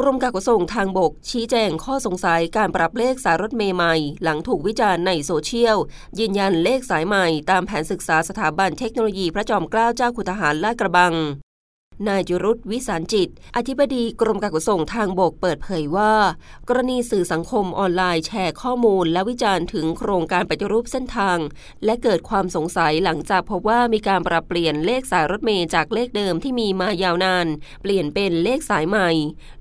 กรมการขนส่งทางบก ชี้แจงข้อสงสัยการปรับเลขสายรถเมย์ใหม่ หลังถูกวิจารณ์ในโซเชียล ยืนยันเลขสายใหม่ ตามแผนศึกษาสถาบันเทคโนโลยีพระจอมเกล้าเจ้าคุณทหารลาดกระบัง นายจุรุตวิสารจิต อธิบดีกรมการขนส่งทางบกเปิดเผยว่า กรณีสื่อสังคมออนไลน์แชร์ข้อมูล และวิจารณ์ถึงโครงการปฏิรูปเส้นทาง และเกิดความสงสัยหลังจากพบว่ามีการปรับเปลี่ยนเลขสายรถเมย์จากเลขเดิมที่มีมายาวนาน เปลี่ยนเป็นเลขสายใหม่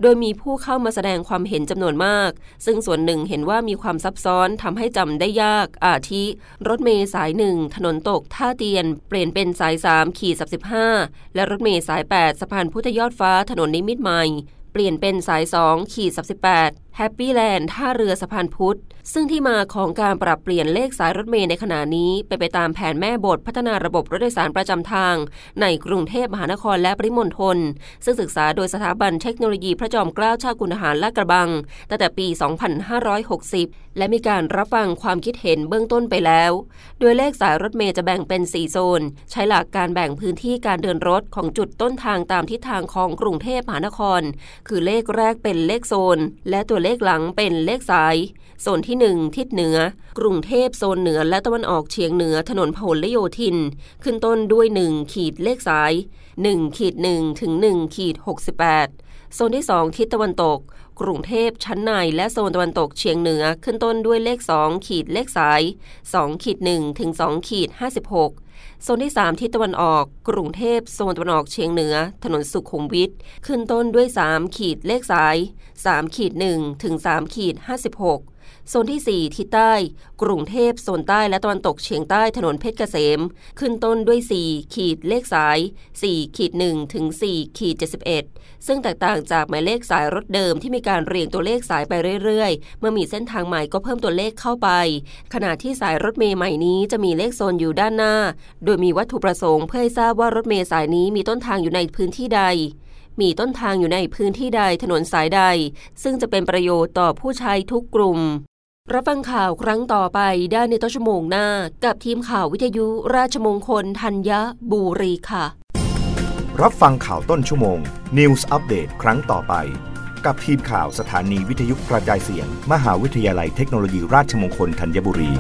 โดยมีผู้เข้ามาแสดงความเห็นจำนวนมาก ซึ่งส่วนหนึ่งเห็นว่ามีความซับซ้อนทำให้จำได้ยาก อาทิ รถเมย์สายหนึ่งถนนตกท่าเตียน เปลี่ยนเป็นสาย3ขีด35และรถเมย์สาย 8สะพานพุทธยอดฟ้าถนนนิมิตรใหม่ เปลี่ยนเป็นสาย2ขีด38แฮปปี้แลนด์ท่าเรือสะพานพุทธ ซึ่งที่มาของการปรับเปลี่ยนเลขสายรถเมล์ในขณะนี้ไปไปตามแผนแม่บทพัฒนาระบบรถโดยสารประจำทาง ในกรุงเทพมหานครและปริมณฑลซึ่งศึกษาโดยสถาบันเทคโนโลยีพระจอมเกล้าชากุลหารลาดกระบัง ตั้งแต่ปี 2560 และมีการรับฟังความคิดเห็นเบื้องต้นไปแล้ว โดยเลขสายรถเมล์จะแบ่งเป็น 4 โซน ใช้หลักการแบ่งพื้นที่การเดินรถของจุดต้นทางตามทิศทางของกรุงเทพมหานคร คือเลขแรกเป็นเลขโซน และตัวเลขหลังเป็นเลขสาย โซนที่ 1 ทิศเหนือ กรุงเทพโซนเหนือและตะวันออกเฉียงเหนือถนนพหลโยธิน ขึ้นต้นด้วย 1 ขีดเลขสาย1ขีด1ถึง1ขีด68 โซนที่ 2 ทิศตะวันตก กรุงเทพชั้นในและโซนตะวันตกเฉียงเหนือขึ้นต้นด้วยเลข 2 ขีดเลขสาย 2 ขีด1ถึง2ขีด56 โซนที่ 3 ทิศตะวันออก กรุงเทพโซนตะวันออกเฉียงเหนือ ถนนสุขุมวิทขึ้นต้นด้วย 3 ขีดเลขสาย 3 ขีด1ถึง3ขีด56 โซนที่ 4 ทิศใต้ กรุงเทพโซนใต้และตะวันตกเฉียงใต้ถนนเพชรเกษม ขึ้นต้นด้วย 4 ขีดเลขสาย 4 ขีด1ถึง4ขีด71 ซึ่งแตกต่างจากหมายเลขสายรถเดิมที่มีการเรียงตัวเลขสายไปเรื่อยๆ เมื่อมีเส้นทางใหม่ก็เพิ่มตัวเลขเข้าไป ขณะที่สายรถเมย์ใหม่นี้จะมีเลขโซนอยู่ด้านหน้า โดยมีวัตถุประสงค์เพื่อให้ทราบว่ารถเมย์สายนี้มีต้นทางอยู่ในพื้นที่ใด มีต้นทางอยู่ในพื้นที่ใดถนนสายใด ซึ่งจะเป็นประโยชน์ต่อผู้ใช้ทุกกลุ่ม รับฟังข่าวครั้งต่อไปได้ในต้นชั่วโมงหน้า กับทีมข่าววิทยุราชมงคลธัญบุรีค่ะ รับฟังข่าวต้นชั่วโมง News อัปเดตครั้งต่อไป กับทีมข่าวสถานีวิทยุกระจายเสียง มหาวิทยาลัยเทคโนโลยีราชมงคลธัญบุรี